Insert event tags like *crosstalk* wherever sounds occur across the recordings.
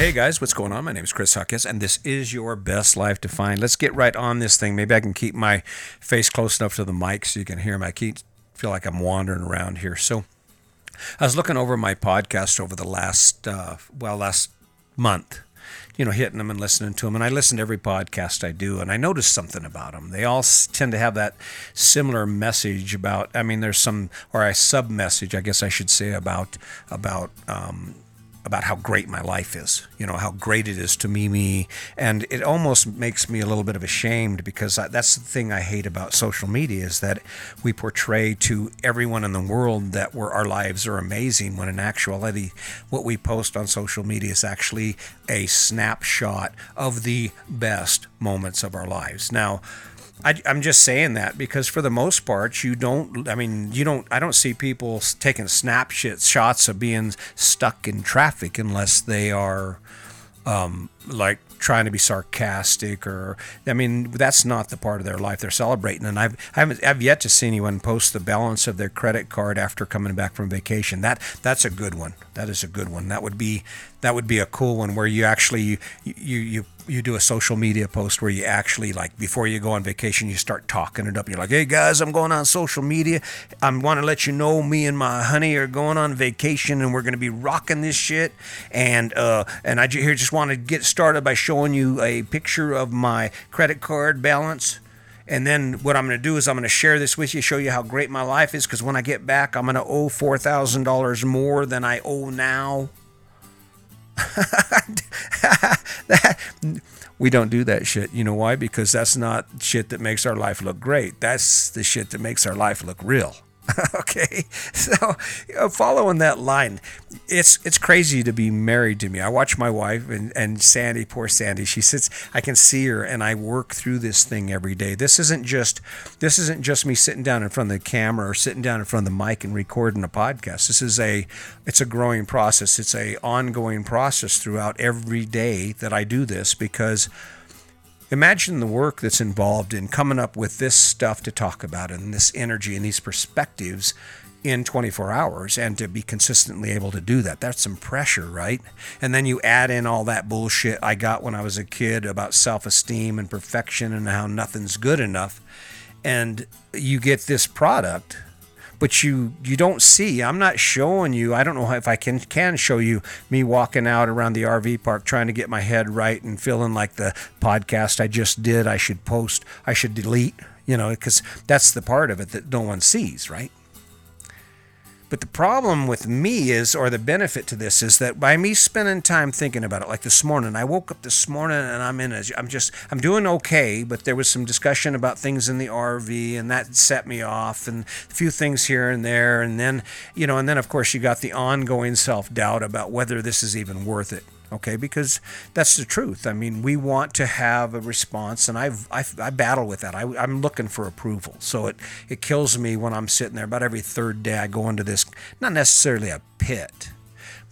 Hey guys, what's going on? My name is Chris Huckes, and this is your best life to find. Let's get right on this thing. Maybe I can keep my face close enough to the mic so you can hear me. I keep feel like I'm wandering around here. So, I was looking over my podcast over the last uh, well last month, you know, hitting them and listening to them, and I listen to every podcast I do, and I noticed something about them. They all tend to have that similar message about. I mean, there's some or a sub message, I guess I should say about about. Um, about how great my life is, you know, how great it is to me, me. And it almost makes me a little bit of ashamed because that's the thing I hate about social media is that we portray to everyone in the world that we're, our lives are amazing when in actuality, what we post on social media is actually a snapshot of the best moments of our lives. Now, I, am just saying that because for the most part, you don't. I mean, you don't. I don't see people taking snapshot shots of being stuck in traffic unless they are, um, like trying to be sarcastic or. I mean, that's not the part of their life they're celebrating. And I've I haven't I've yet to see anyone post the balance of their credit card after coming back from vacation. That that's a good one. That is a good one. That would be that would be a cool one where you actually you you, you you do a social media post where you actually like before you go on vacation you start talking it up you're like hey guys i'm going on social media i want to let you know me and my honey are going on vacation and we're going to be rocking this shit and uh and i here just want to get started by showing you a picture of my credit card balance and then what I'm going to do is I'm going to share this with you, show you how great my life is. Because when I get back, I'm going to owe $4,000 more than I owe now. *laughs* we don't do that shit. You know why? Because that's not shit that makes our life look great. That's the shit that makes our life look real. *laughs* okay, so you know, following that line, it's it's crazy to be married to me. I watch my wife and, and Sandy, poor Sandy. She sits. I can see her, and I work through this thing every day. This isn't just this isn't just me sitting down in front of the camera or sitting down in front of the mic and recording a podcast. This is a it's a growing process. It's a ongoing process throughout every day that I do this because Imagine the work that's involved in coming up with this stuff to talk about and this energy and these perspectives in 24 hours and to be consistently able to do that. That's some pressure, right? And then you add in all that bullshit I got when I was a kid about self esteem and perfection and how nothing's good enough. And you get this product but you you don't see. I'm not showing you. I don't know if I can can show you me walking out around the RV park trying to get my head right and feeling like the podcast I just did I should post, I should delete, you know, because that's the part of it that no one sees, right? But the problem with me is, or the benefit to this is that by me spending time thinking about it, like this morning, I woke up this morning and I'm in a, I'm just, I'm doing okay, but there was some discussion about things in the RV and that set me off and a few things here and there. And then, you know, and then of course you got the ongoing self doubt about whether this is even worth it okay? Because that's the truth. I mean we want to have a response and I've, I've i battle with that. I, i'm looking for approval. So it it kills me when i'm sitting there about every third day i go into this not necessarily a pit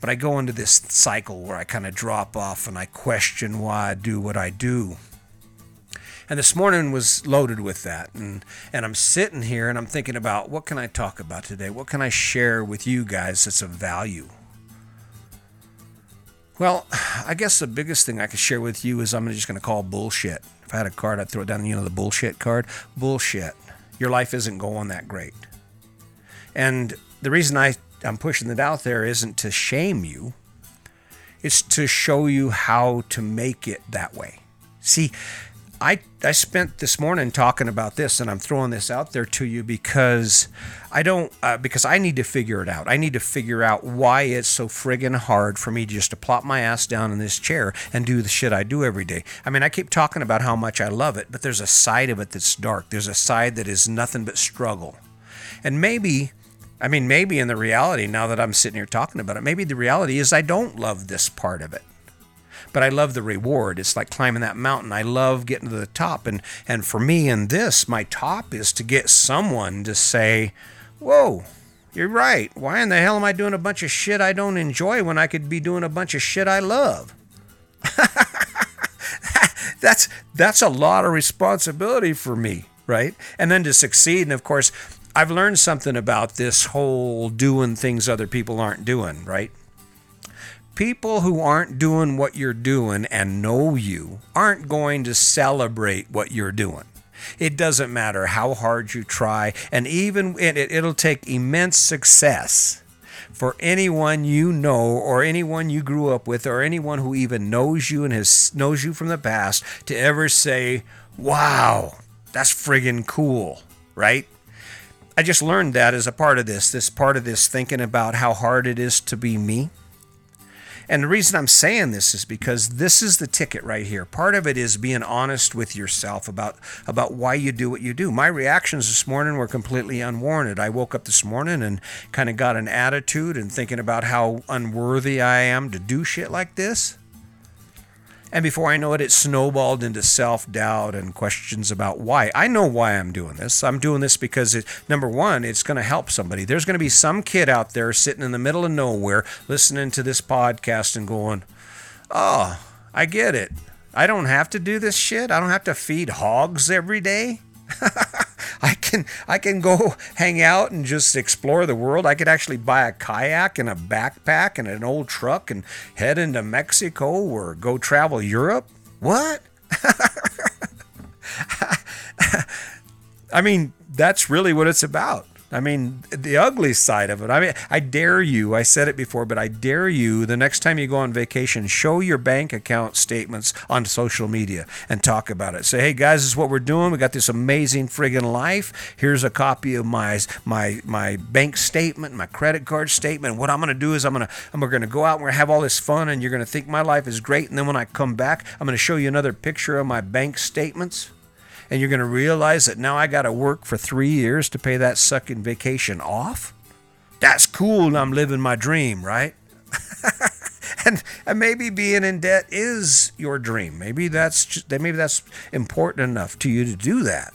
but i go into this cycle where i kind of drop off and i question why i do what i do. And this morning was loaded with that. And and i'm sitting here and i'm thinking about what can i talk about today? What can i share with you guys that's of value well, I guess the biggest thing I could share with you is I'm just going to call bullshit. If I had a card, I'd throw it down, you know, the bullshit card. Bullshit. Your life isn't going that great. And the reason I, I'm pushing it out there isn't to shame you, it's to show you how to make it that way. See, I, I spent this morning talking about this, and I'm throwing this out there to you because I don't uh, because I need to figure it out. I need to figure out why it's so friggin' hard for me just to plop my ass down in this chair and do the shit I do every day. I mean, I keep talking about how much I love it, but there's a side of it that's dark. There's a side that is nothing but struggle, and maybe. I mean, maybe in the reality, now that I'm sitting here talking about it, maybe the reality is I don't love this part of it but I love the reward. It's like climbing that mountain. I love getting to the top. And, and for me in this, my top is to get someone to say, Whoa, you're right. Why in the hell am I doing a bunch of shit I don't enjoy when I could be doing a bunch of shit I love? *laughs* that's that's a lot of responsibility for me, right? And then to succeed, and of course, I've learned something about this whole doing things other people aren't doing, right? People who aren't doing what you're doing and know you aren't going to celebrate what you're doing. It doesn't matter how hard you try, and even it, it'll take immense success for anyone you know or anyone you grew up with or anyone who even knows you and has knows you from the past to ever say, "Wow, that's friggin' cool," right? I just learned that as a part of this, this part of this thinking about how hard it is to be me. And the reason I'm saying this is because this is the ticket right here. Part of it is being honest with yourself about about why you do what you do. My reactions this morning were completely unwarranted. I woke up this morning and kind of got an attitude and thinking about how unworthy I am to do shit like this. And before I know it, it snowballed into self doubt and questions about why. I know why I'm doing this. I'm doing this because, it, number one, it's going to help somebody. There's going to be some kid out there sitting in the middle of nowhere listening to this podcast and going, Oh, I get it. I don't have to do this shit. I don't have to feed hogs every day. *laughs* I can I can go hang out and just explore the world. I could actually buy a kayak and a backpack and an old truck and head into Mexico or go travel Europe. What? *laughs* I mean, that's really what it's about. I mean, the ugly side of it. I mean, I dare you, I said it before, but I dare you the next time you go on vacation, show your bank account statements on social media and talk about it. Say, hey guys, this is what we're doing. We got this amazing friggin' life. Here's a copy of my my my bank statement, my credit card statement. What I'm gonna do is I'm gonna I'm gonna go out and we're gonna have all this fun and you're gonna think my life is great. And then when I come back, I'm gonna show you another picture of my bank statements and you're going to realize that now I got to work for three years to pay that sucking vacation off. That's cool, and I'm living my dream, right? *laughs* and, and maybe being in debt is your dream. Maybe that's just, maybe that's important enough to you to do that.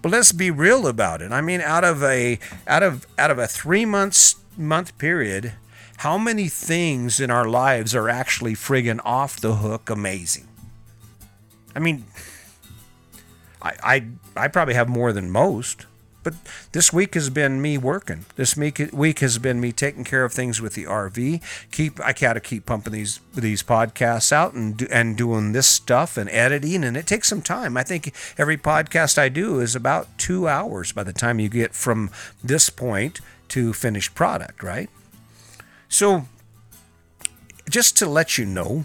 But let's be real about it. I mean, out of a out of out of a three months month period, how many things in our lives are actually friggin' off the hook amazing? I mean, I, I, I probably have more than most, but this week has been me working. This week, week has been me taking care of things with the RV. Keep I gotta keep pumping these these podcasts out and do, and doing this stuff and editing, and it takes some time. I think every podcast I do is about two hours by the time you get from this point to finished product, right? So, just to let you know,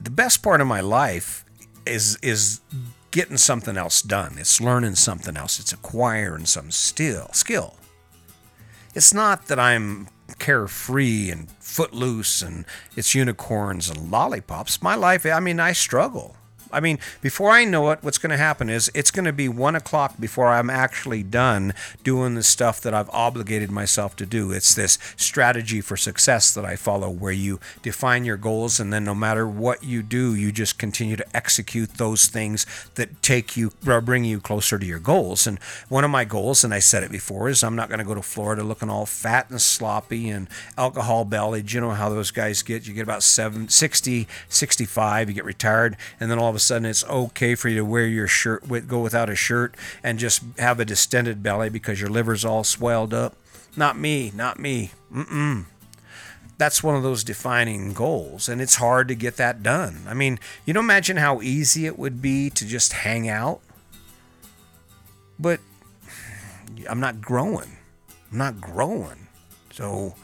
the best part of my life is is getting something else done. It's learning something else. It's acquiring some still skill. It's not that I'm carefree and footloose and it's unicorns and lollipops. My life, I mean, I struggle. I mean, before I know it, what's going to happen is it's going to be one o'clock before I'm actually done doing the stuff that I've obligated myself to do. It's this strategy for success that I follow where you define your goals and then no matter what you do, you just continue to execute those things that take you or bring you closer to your goals. And one of my goals, and I said it before, is I'm not going to go to Florida looking all fat and sloppy and alcohol bellied. You know how those guys get. You get about seven, 60, 65, you get retired, and then all of a sudden it's okay for you to wear your shirt, with go without a shirt, and just have a distended belly because your liver's all swelled up. Not me, not me. Mm-mm. That's one of those defining goals, and it's hard to get that done. I mean, you don't imagine how easy it would be to just hang out, but I'm not growing. I'm not growing. So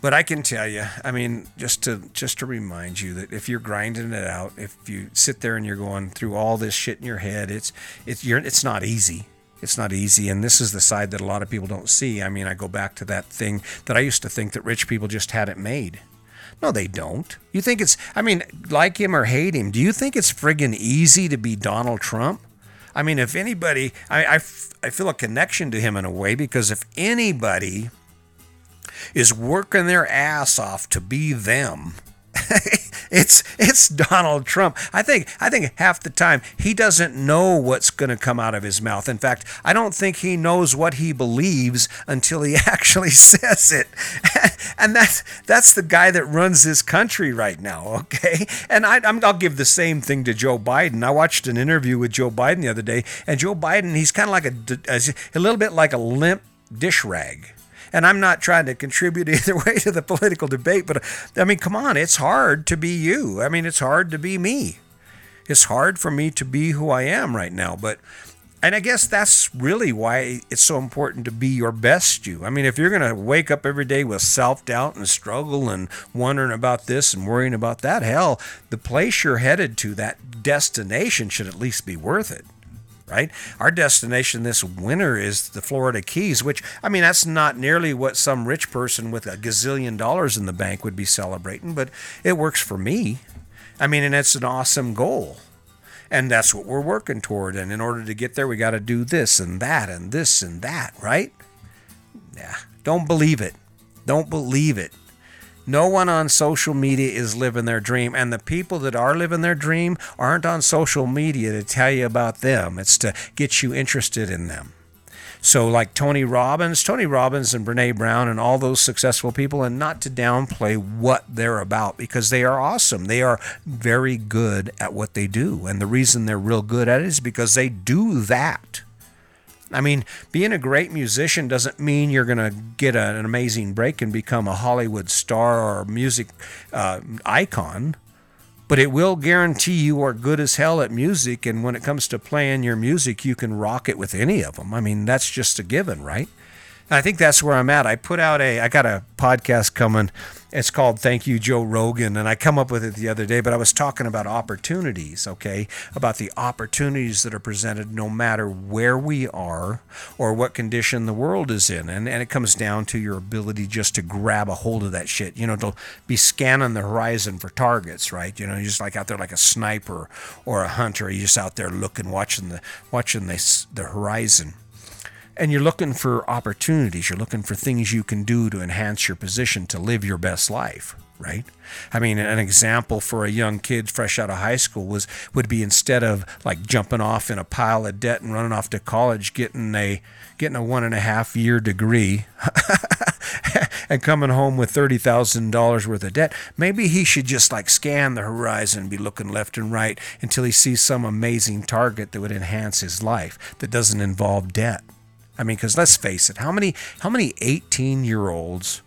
but I can tell you, I mean, just to just to remind you that if you're grinding it out, if you sit there and you're going through all this shit in your head, it's it's you're it's not easy. It's not easy, and this is the side that a lot of people don't see. I mean, I go back to that thing that I used to think that rich people just had it made. No, they don't. You think it's, I mean, like him or hate him, do you think it's friggin' easy to be Donald Trump? I mean, if anybody, I, I, I feel a connection to him in a way because if anybody is working their ass off to be them. *laughs* it's it's Donald Trump. I think I think half the time he doesn't know what's going to come out of his mouth. In fact, I don't think he knows what he believes until he *laughs* actually says it. *laughs* and that's that's the guy that runs this country right now. Okay, and I, i will give the same thing to Joe Biden. I watched an interview with Joe Biden the other day, and Joe Biden he's kind of like a, a a little bit like a limp dish rag And I'm not trying to contribute *laughs* either way to the political debate, but I mean, come on, it's hard to be you. I mean, it's hard to be me. It's hard for me to be who I am right now, but and I guess that's really why it's so important to be your best you. I mean, if you're going to wake up every day with self doubt and struggle and wondering about this and worrying about that, hell, the place you're headed to, that destination, should at least be worth it right? Our destination this winter is the Florida Keys, which, I mean, that's not nearly what some rich person with a gazillion dollars in the bank would be celebrating, but it works for me. I mean, and it's an awesome goal. And that's what we're working toward. And in order to get there, we got to do this and that and this and that, right? Yeah. Don't believe it. Don't believe it. No one on social media is living their dream, and the people that are living their dream aren't on social media to tell you about them. It's to get you interested in them. So, like Tony Robbins, Tony Robbins and Brene Brown and all those successful people, and not to downplay what they're about because they are awesome. They are very good at what they do. And the reason they're real good at it is because they do that. I mean, being a great musician doesn't mean you're going to get a, an amazing break and become a Hollywood star or music uh, icon, but it will guarantee you are good as hell at music. And when it comes to playing your music, you can rock it with any of them. I mean, that's just a given, right? I think that's where I'm at. I put out a, I got a podcast coming. It's called Thank You, Joe Rogan. And I come up with it the other day, but I was talking about opportunities, okay? About the opportunities that are presented no matter where we are or what condition the world is in. And, and it comes down to your ability just to grab a hold of that shit, you know, to be scanning the horizon for targets, right? You know, you're just like out there like a sniper or a hunter. You're just out there looking, watching the, watching the, the horizon and you're looking for opportunities. You're looking for things you can do to enhance your position to live your best life, right? I mean, an example for a young kid fresh out of high school was would be instead of like jumping off in a pile of debt and running off to college, getting a getting a one and a half year degree. *laughs* and coming home with $30,000 worth of debt, maybe he should just like scan the horizon, be looking left and right until he sees some amazing target that would enhance his life that doesn't involve debt. I mean, because let's face it, how many how many 18 year olds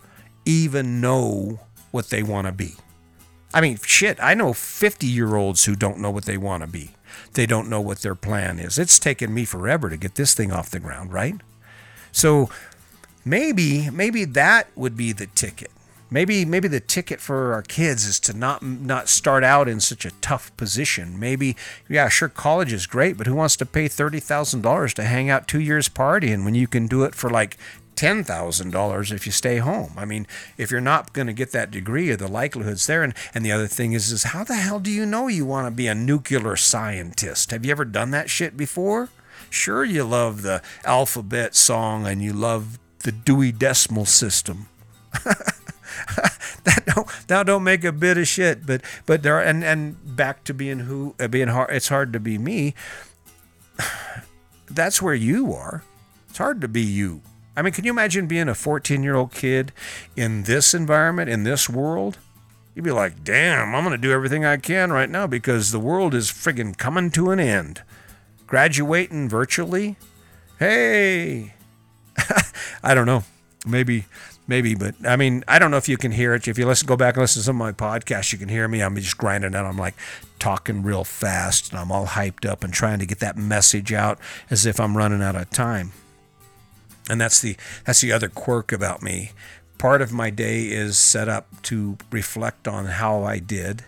even know what they want to be? I mean, shit, I know 50 year olds who don't know what they want to be. They don't know what their plan is. It's taken me forever to get this thing off the ground, right? So maybe maybe that would be the ticket. Maybe maybe the ticket for our kids is to not not start out in such a tough position. Maybe yeah, sure college is great, but who wants to pay $30,000 to hang out 2 years partying when you can do it for like $10,000 if you stay home. I mean, if you're not going to get that degree, the likelihood's there. And, and the other thing is, is how the hell do you know you want to be a nuclear scientist? Have you ever done that shit before? Sure, you love the alphabet song and you love the Dewey Decimal System. *laughs* *laughs* that don't that don't make a bit of shit. But but there are, and and back to being who uh, being hard. It's hard to be me. *sighs* That's where you are. It's hard to be you. I mean, can you imagine being a 14 year old kid in this environment, in this world? You'd be like, damn, I'm going to do everything I can right now because the world is friggin' coming to an end. Graduating virtually? Hey! *laughs* I don't know. Maybe maybe, but I mean, I don't know if you can hear it. If you listen, go back and listen to some of my podcasts, you can hear me. I'm just grinding out. I'm like talking real fast and I'm all hyped up and trying to get that message out as if I'm running out of time. And that's the that's the other quirk about me. Part of my day is set up to reflect on how I did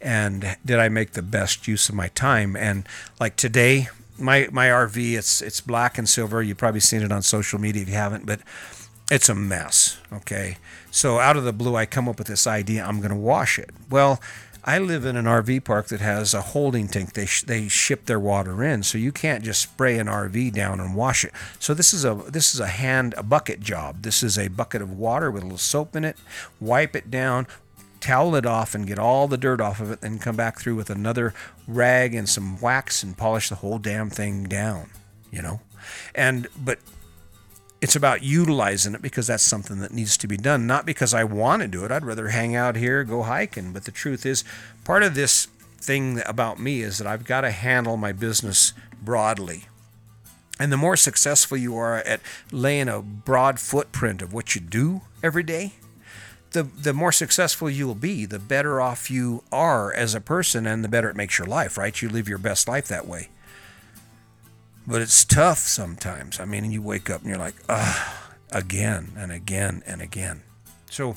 and did I make the best use of my time. And like today, my my RV it's it's black and silver. You've probably seen it on social media if you haven't, but it's a mess. Okay. So out of the blue, I come up with this idea I'm going to wash it. Well, I live in an RV park that has a holding tank. They, sh- they ship their water in, so you can't just spray an RV down and wash it. So this is a this is a hand a bucket job. This is a bucket of water with a little soap in it. Wipe it down, towel it off, and get all the dirt off of it. Then come back through with another rag and some wax and polish the whole damn thing down. You know, and but it's about utilizing it because that's something that needs to be done, not because I want to do it. I'd rather hang out here, go hiking. But the truth is, part of this thing about me is that I've got to handle my business broadly. And the more successful you are at laying a broad footprint of what you do every day, the, the more successful you will be, the better off you are as a person, and the better it makes your life, right? You live your best life that way. But it's tough sometimes. I mean, you wake up and you're like, ah, again and again and again. So,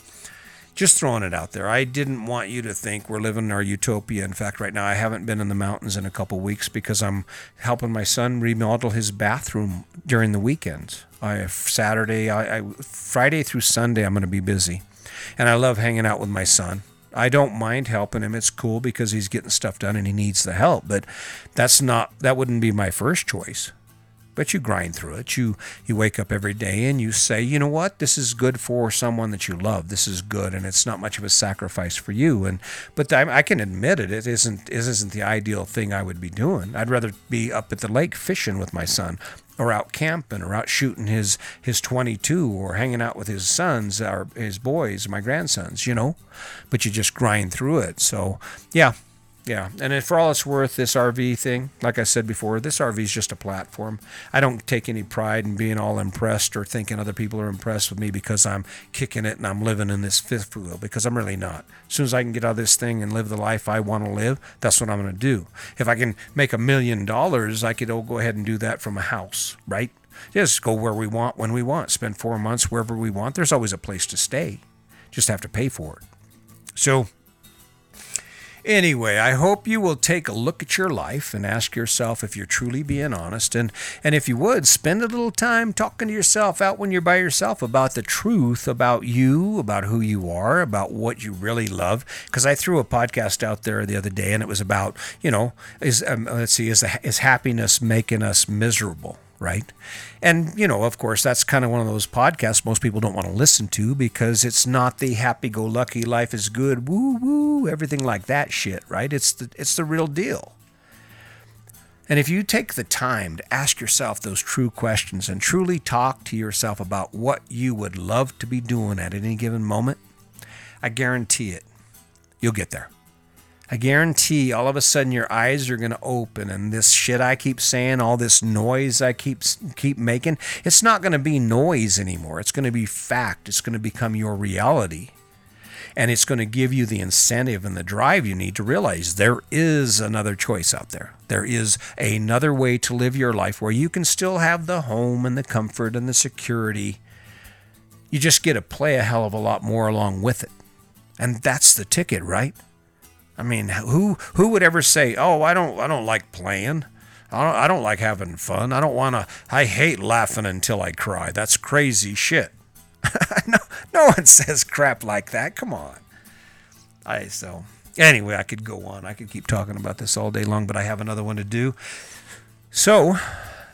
just throwing it out there. I didn't want you to think we're living in our utopia. In fact, right now I haven't been in the mountains in a couple weeks because I'm helping my son remodel his bathroom during the weekends. I Saturday, I, I Friday through Sunday, I'm going to be busy, and I love hanging out with my son. I don't mind helping him. It's cool because he's getting stuff done and he needs the help. But that's not that wouldn't be my first choice but you grind through it. You you wake up every day and you say, you know what, this is good for someone that you love. This is good, and it's not much of a sacrifice for you. And but I, I can admit it. It isn't it isn't the ideal thing I would be doing. I'd rather be up at the lake fishing with my son, or out camping, or out shooting his his 22, or hanging out with his sons or his boys, my grandsons. You know, but you just grind through it. So yeah, yeah, and for all it's worth, this RV thing, like I said before, this RV is just a platform. I don't take any pride in being all impressed or thinking other people are impressed with me because I'm kicking it and I'm living in this fifth wheel because I'm really not. As soon as I can get out of this thing and live the life I want to live, that's what I'm going to do. If I can make a million dollars, I could go ahead and do that from a house, right? Just go where we want when we want, spend four months wherever we want. There's always a place to stay. Just have to pay for it. So, Anyway, I hope you will take a look at your life and ask yourself if you're truly being honest. And, and if you would, spend a little time talking to yourself out when you're by yourself about the truth about you, about who you are, about what you really love. Because I threw a podcast out there the other day and it was about, you know, is um, let's see, is, is happiness making us miserable? Right? And, you know, of course, that's kind of one of those podcasts most people don't want to listen to because it's not the happy go lucky, life is good, woo woo, everything like that shit, right? It's the, it's the real deal. And if you take the time to ask yourself those true questions and truly talk to yourself about what you would love to be doing at any given moment, I guarantee it, you'll get there. I guarantee all of a sudden your eyes are going to open and this shit I keep saying, all this noise I keep keep making, it's not going to be noise anymore. It's going to be fact. It's going to become your reality. And it's going to give you the incentive and the drive you need to realize there is another choice out there. There is another way to live your life where you can still have the home and the comfort and the security. You just get to play a hell of a lot more along with it. And that's the ticket, right? I mean, who who would ever say, "Oh, I don't I don't like playing. I don't, I don't like having fun. I don't want to I hate laughing until I cry. That's crazy shit." *laughs* no no one says crap like that. Come on. I so anyway, I could go on. I could keep talking about this all day long, but I have another one to do. So,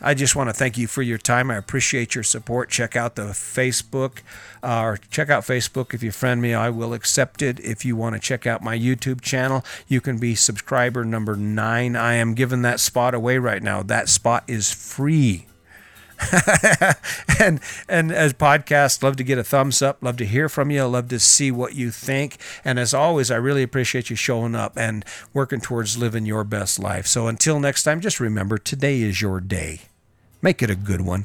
I just want to thank you for your time. I appreciate your support. Check out the Facebook, uh, or check out Facebook. If you friend me, I will accept it. If you want to check out my YouTube channel, you can be subscriber number nine. I am giving that spot away right now. That spot is free. *laughs* and and as podcast love to get a thumbs up love to hear from you love to see what you think and as always i really appreciate you showing up and working towards living your best life so until next time just remember today is your day Make it a good one.